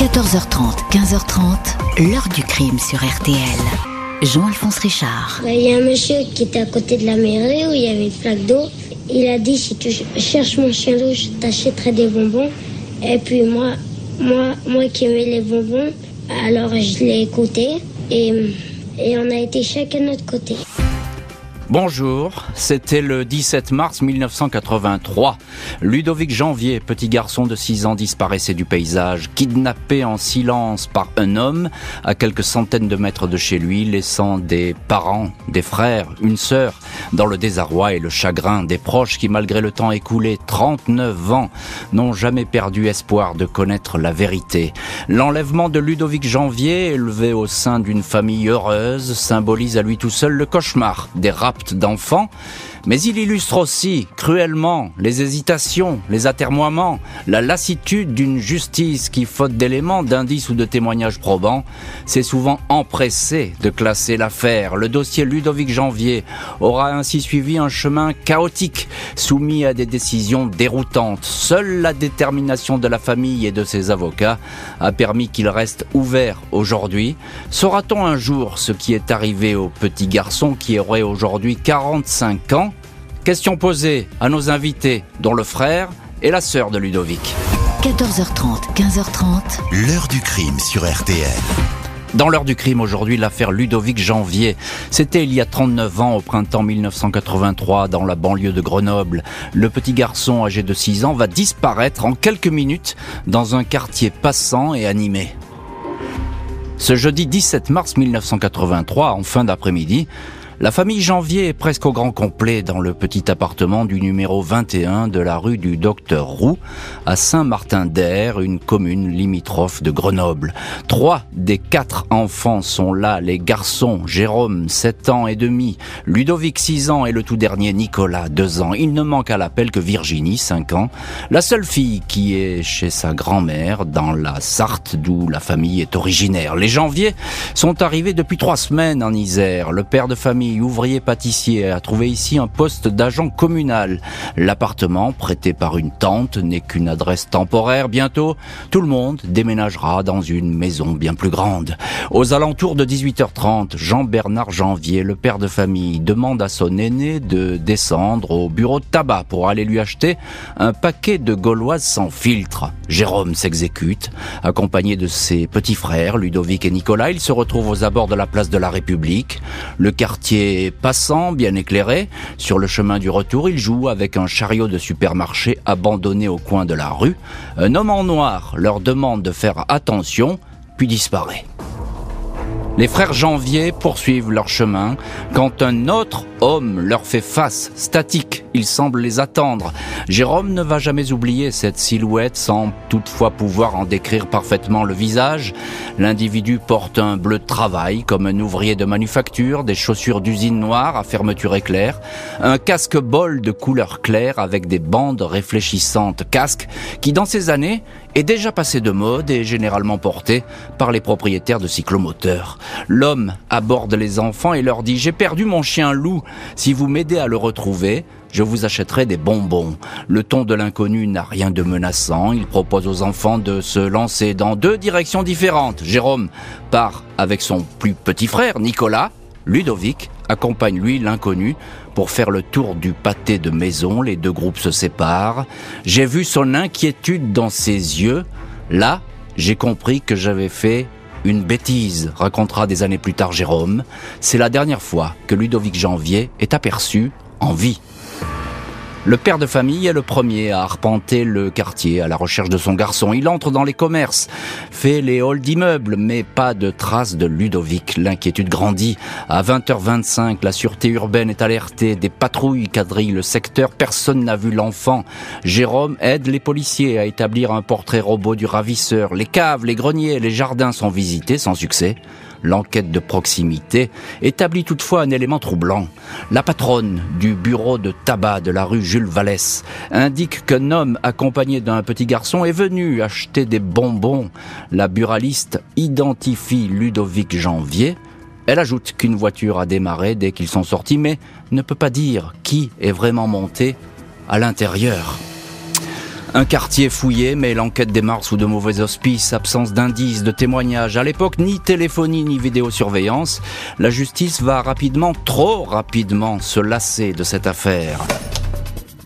14h30, 15h30, l'heure du crime sur RTL. Jean-Alphonse Richard. Il y a un monsieur qui était à côté de la mairie où il y avait une flaque d'eau. Il a dit si tu cherches mon chien loup, je t'achèterai des bonbons. Et puis moi, moi, moi qui aimais les bonbons, alors je l'ai écouté et, et on a été chacun de notre côté. Bonjour, c'était le 17 mars 1983. Ludovic Janvier, petit garçon de 6 ans, disparaissait du paysage, kidnappé en silence par un homme à quelques centaines de mètres de chez lui, laissant des parents, des frères, une sœur, dans le désarroi et le chagrin des proches qui, malgré le temps écoulé, 39 ans, n'ont jamais perdu espoir de connaître la vérité. L'enlèvement de Ludovic Janvier, élevé au sein d'une famille heureuse, symbolise à lui tout seul le cauchemar des d'enfants, mais il illustre aussi cruellement les hésitations, les atermoiements, la lassitude d'une justice qui, faute d'éléments, d'indices ou de témoignages probants, s'est souvent empressée de classer l'affaire. Le dossier Ludovic Janvier aura ainsi suivi un chemin chaotique, soumis à des décisions déroutantes. Seule la détermination de la famille et de ses avocats a permis qu'il reste ouvert aujourd'hui. Saura-t-on un jour ce qui est arrivé au petit garçon qui aurait aujourd'hui 45 ans Question posée à nos invités, dont le frère et la sœur de Ludovic. 14h30, 15h30. L'heure du crime sur RTL. Dans l'heure du crime aujourd'hui, l'affaire Ludovic Janvier. C'était il y a 39 ans, au printemps 1983, dans la banlieue de Grenoble. Le petit garçon âgé de 6 ans va disparaître en quelques minutes dans un quartier passant et animé. Ce jeudi 17 mars 1983, en fin d'après-midi, la famille Janvier est presque au grand complet dans le petit appartement du numéro 21 de la rue du Docteur Roux, à Saint-Martin-d'Air, une commune limitrophe de Grenoble. Trois des quatre enfants sont là, les garçons, Jérôme, 7 ans et demi, Ludovic, 6 ans et le tout dernier, Nicolas, 2 ans. Il ne manque à l'appel que Virginie, 5 ans, la seule fille qui est chez sa grand-mère dans la Sarthe, d'où la famille est originaire. Les Janvier sont arrivés depuis trois semaines en Isère. Le père de famille ouvrier pâtissier, a trouvé ici un poste d'agent communal. L'appartement, prêté par une tante, n'est qu'une adresse temporaire. Bientôt, tout le monde déménagera dans une maison bien plus grande. Aux alentours de 18h30, Jean-Bernard Janvier, le père de famille, demande à son aîné de descendre au bureau de tabac pour aller lui acheter un paquet de gauloises sans filtre. Jérôme s'exécute, accompagné de ses petits frères, Ludovic et Nicolas. Il se retrouve aux abords de la place de la République. Le quartier passant, bien éclairé. Sur le chemin du retour, il joue avec un chariot de supermarché abandonné au coin de la rue. Un homme en noir leur demande de faire attention, puis disparaît. Les frères Janvier poursuivent leur chemin quand un autre homme leur fait face, statique. Il semble les attendre. Jérôme ne va jamais oublier cette silhouette sans toutefois pouvoir en décrire parfaitement le visage. L'individu porte un bleu de travail comme un ouvrier de manufacture, des chaussures d'usine noire à fermeture éclair, un casque bol de couleur claire avec des bandes réfléchissantes, casque qui dans ces années est déjà passé de mode et généralement porté par les propriétaires de cyclomoteurs. L'homme aborde les enfants et leur dit J'ai perdu mon chien loup. Si vous m'aidez à le retrouver, je vous achèterai des bonbons. Le ton de l'inconnu n'a rien de menaçant. Il propose aux enfants de se lancer dans deux directions différentes. Jérôme part avec son plus petit frère, Nicolas. Ludovic accompagne lui l'inconnu pour faire le tour du pâté de maison. Les deux groupes se séparent. J'ai vu son inquiétude dans ses yeux. Là, j'ai compris que j'avais fait une bêtise, racontera des années plus tard Jérôme. C'est la dernière fois que Ludovic Janvier est aperçu en vie. Le père de famille est le premier à arpenter le quartier à la recherche de son garçon. Il entre dans les commerces, fait les halls d'immeubles, mais pas de traces de Ludovic. L'inquiétude grandit. À 20h25, la sûreté urbaine est alertée. Des patrouilles quadrillent le secteur. Personne n'a vu l'enfant. Jérôme aide les policiers à établir un portrait robot du ravisseur. Les caves, les greniers, les jardins sont visités sans succès. L'enquête de proximité établit toutefois un élément troublant. La patronne du bureau de tabac de la rue Jules Vallès indique qu'un homme accompagné d'un petit garçon est venu acheter des bonbons. La buraliste identifie Ludovic Janvier. Elle ajoute qu'une voiture a démarré dès qu'ils sont sortis, mais ne peut pas dire qui est vraiment monté à l'intérieur. Un quartier fouillé, mais l'enquête démarre sous de mauvais auspices, absence d'indices, de témoignages. À l'époque, ni téléphonie ni vidéosurveillance. La justice va rapidement, trop rapidement, se lasser de cette affaire.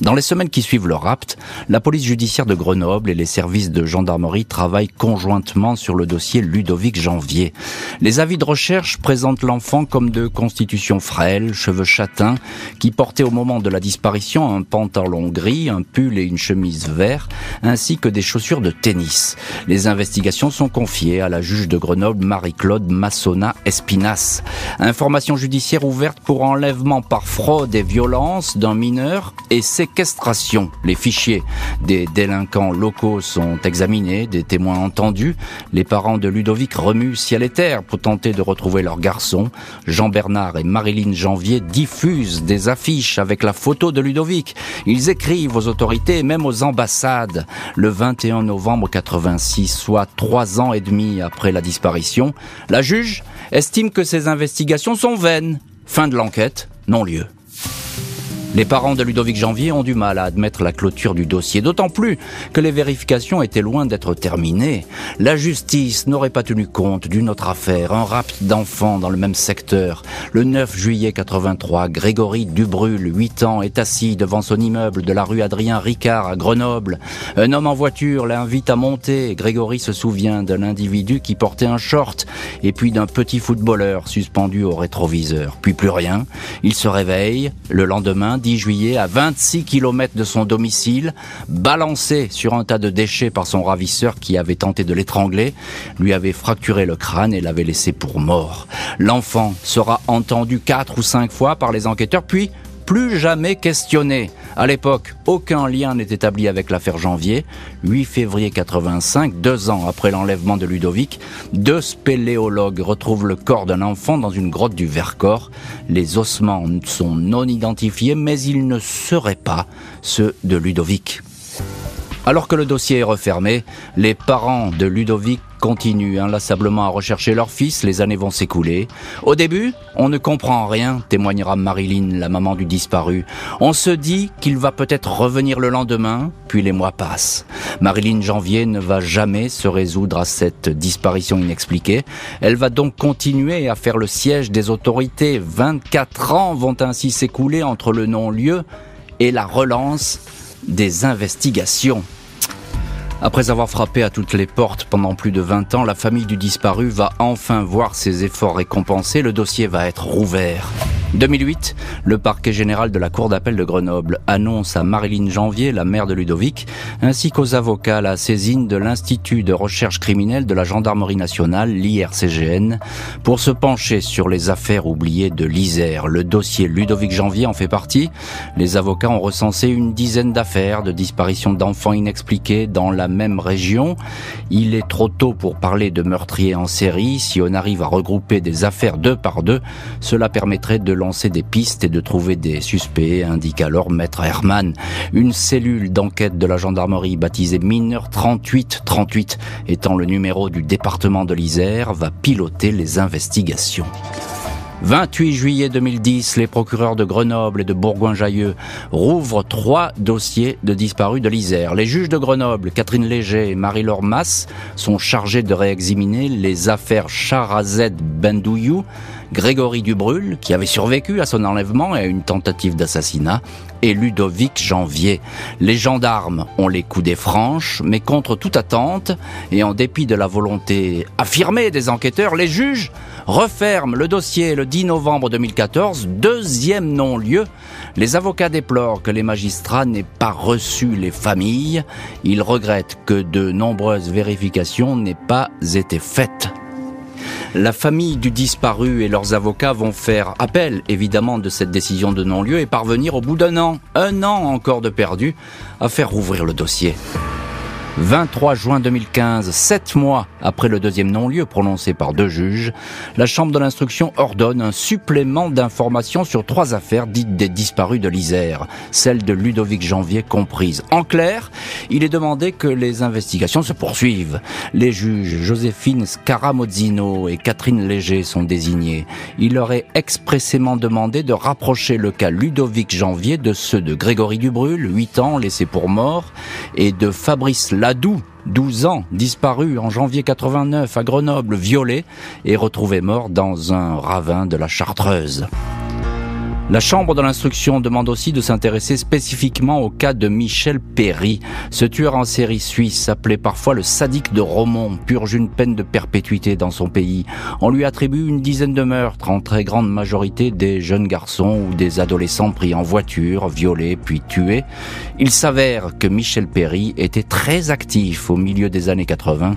Dans les semaines qui suivent le rapt, la police judiciaire de Grenoble et les services de gendarmerie travaillent conjointement sur le dossier Ludovic Janvier. Les avis de recherche présentent l'enfant comme de constitution frêle, cheveux châtains, qui portait au moment de la disparition un pantalon gris, un pull et une chemise vert, ainsi que des chaussures de tennis. Les investigations sont confiées à la juge de Grenoble Marie-Claude Massona Espinas. Information judiciaire ouverte pour enlèvement par fraude et violence d'un mineur et. Les fichiers des délinquants locaux sont examinés, des témoins entendus. Les parents de Ludovic remuent ciel et terre pour tenter de retrouver leur garçon. Jean-Bernard et Marilyn Janvier diffusent des affiches avec la photo de Ludovic. Ils écrivent aux autorités et même aux ambassades. Le 21 novembre 86, soit trois ans et demi après la disparition, la juge estime que ces investigations sont vaines. Fin de l'enquête, non lieu. Les parents de Ludovic Janvier ont du mal à admettre la clôture du dossier, d'autant plus que les vérifications étaient loin d'être terminées. La justice n'aurait pas tenu compte d'une autre affaire, un rapt d'enfants dans le même secteur. Le 9 juillet 83, Grégory Dubrul, 8 ans, est assis devant son immeuble de la rue Adrien Ricard à Grenoble. Un homme en voiture l'invite à monter. Grégory se souvient d'un individu qui portait un short et puis d'un petit footballeur suspendu au rétroviseur. Puis plus rien. Il se réveille. Le lendemain, 10 juillet, à 26 km de son domicile, balancé sur un tas de déchets par son ravisseur qui avait tenté de l'étrangler, lui avait fracturé le crâne et l'avait laissé pour mort. L'enfant sera entendu quatre ou cinq fois par les enquêteurs, puis plus jamais questionné. À l'époque, aucun lien n'est établi avec l'affaire Janvier. 8 février 85, deux ans après l'enlèvement de Ludovic, deux spéléologues retrouvent le corps d'un enfant dans une grotte du Vercors. Les ossements sont non identifiés, mais ils ne seraient pas ceux de Ludovic. Alors que le dossier est refermé, les parents de Ludovic continuent inlassablement à rechercher leur fils, les années vont s'écouler. Au début, on ne comprend rien, témoignera Marilyn, la maman du disparu. On se dit qu'il va peut-être revenir le lendemain, puis les mois passent. Marilyn Janvier ne va jamais se résoudre à cette disparition inexpliquée. Elle va donc continuer à faire le siège des autorités. 24 ans vont ainsi s'écouler entre le non-lieu et la relance des investigations. Après avoir frappé à toutes les portes pendant plus de 20 ans, la famille du disparu va enfin voir ses efforts récompensés. Le dossier va être rouvert. 2008, le parquet général de la Cour d'appel de Grenoble annonce à Marilyn Janvier, la mère de Ludovic, ainsi qu'aux avocats la saisine de l'Institut de recherche criminelle de la Gendarmerie nationale, l'IRCGN, pour se pencher sur les affaires oubliées de l'Isère. Le dossier Ludovic Janvier en fait partie. Les avocats ont recensé une dizaine d'affaires de disparition d'enfants inexpliqués dans la même région. Il est trop tôt pour parler de meurtriers en série. Si on arrive à regrouper des affaires deux par deux, cela permettrait de lancer des pistes et de trouver des suspects, indique alors Maître Herman. Une cellule d'enquête de la gendarmerie baptisée Mineur 3838 étant le numéro du département de l'Isère va piloter les investigations. 28 juillet 2010, les procureurs de Grenoble et de Bourgoin-Jallieu rouvrent trois dossiers de disparus de l'Isère. Les juges de Grenoble, Catherine Léger et Marie-Laure Masse, sont chargés de réexaminer les affaires Charazet Bendouyou, Grégory Dubrul, qui avait survécu à son enlèvement et à une tentative d'assassinat, et Ludovic Janvier. Les gendarmes ont les coups des franches, mais contre toute attente, et en dépit de la volonté affirmée des enquêteurs, les juges referment le dossier le 10 novembre 2014, deuxième non-lieu. Les avocats déplorent que les magistrats n'aient pas reçu les familles. Ils regrettent que de nombreuses vérifications n'aient pas été faites. La famille du disparu et leurs avocats vont faire appel évidemment de cette décision de non-lieu et parvenir au bout d'un an, un an encore de perdu, à faire rouvrir le dossier. 23 juin 2015, sept mois après le deuxième non-lieu prononcé par deux juges, la Chambre de l'instruction ordonne un supplément d'informations sur trois affaires dites des disparus de l'Isère, celle de Ludovic Janvier comprise. En clair, il est demandé que les investigations se poursuivent. Les juges Joséphine Scaramozzino et Catherine Léger sont désignés. Il leur est expressément demandé de rapprocher le cas Ludovic Janvier de ceux de Grégory Dubrul, 8 ans, laissé pour mort, et de Fabrice Ladoux, 12 ans, disparu en janvier 89 à Grenoble, violé et retrouvé mort dans un ravin de la Chartreuse. La Chambre de l'instruction demande aussi de s'intéresser spécifiquement au cas de Michel Perry. Ce tueur en série suisse, appelé parfois le sadique de Romont, purge une peine de perpétuité dans son pays. On lui attribue une dizaine de meurtres, en très grande majorité des jeunes garçons ou des adolescents pris en voiture, violés puis tués. Il s'avère que Michel Perry était très actif au milieu des années 80,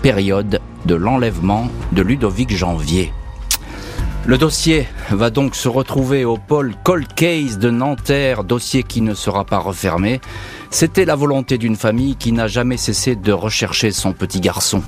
période de l'enlèvement de Ludovic Janvier. Le dossier va donc se retrouver au pôle Cold Case de Nanterre, dossier qui ne sera pas refermé. C'était la volonté d'une famille qui n'a jamais cessé de rechercher son petit garçon.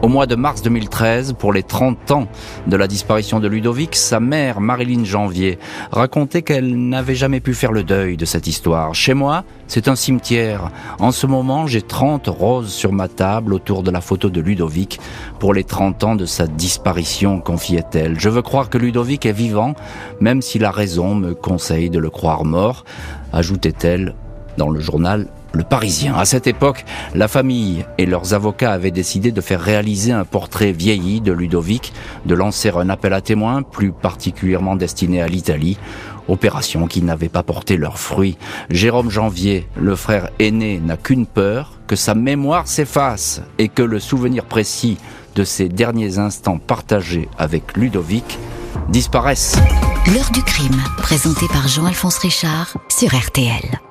Au mois de mars 2013, pour les 30 ans de la disparition de Ludovic, sa mère, Marilyn Janvier, racontait qu'elle n'avait jamais pu faire le deuil de cette histoire. Chez moi, c'est un cimetière. En ce moment, j'ai 30 roses sur ma table autour de la photo de Ludovic pour les 30 ans de sa disparition, confiait-elle. Je veux croire que Ludovic est vivant, même si la raison me conseille de le croire mort, ajoutait-elle dans le journal le Parisien. À cette époque, la famille et leurs avocats avaient décidé de faire réaliser un portrait vieilli de Ludovic, de lancer un appel à témoins, plus particulièrement destiné à l'Italie, opération qui n'avait pas porté leurs fruits. Jérôme Janvier, le frère aîné, n'a qu'une peur, que sa mémoire s'efface et que le souvenir précis de ses derniers instants partagés avec Ludovic disparaisse. L'heure du crime, présenté par Jean-Alphonse Richard sur RTL.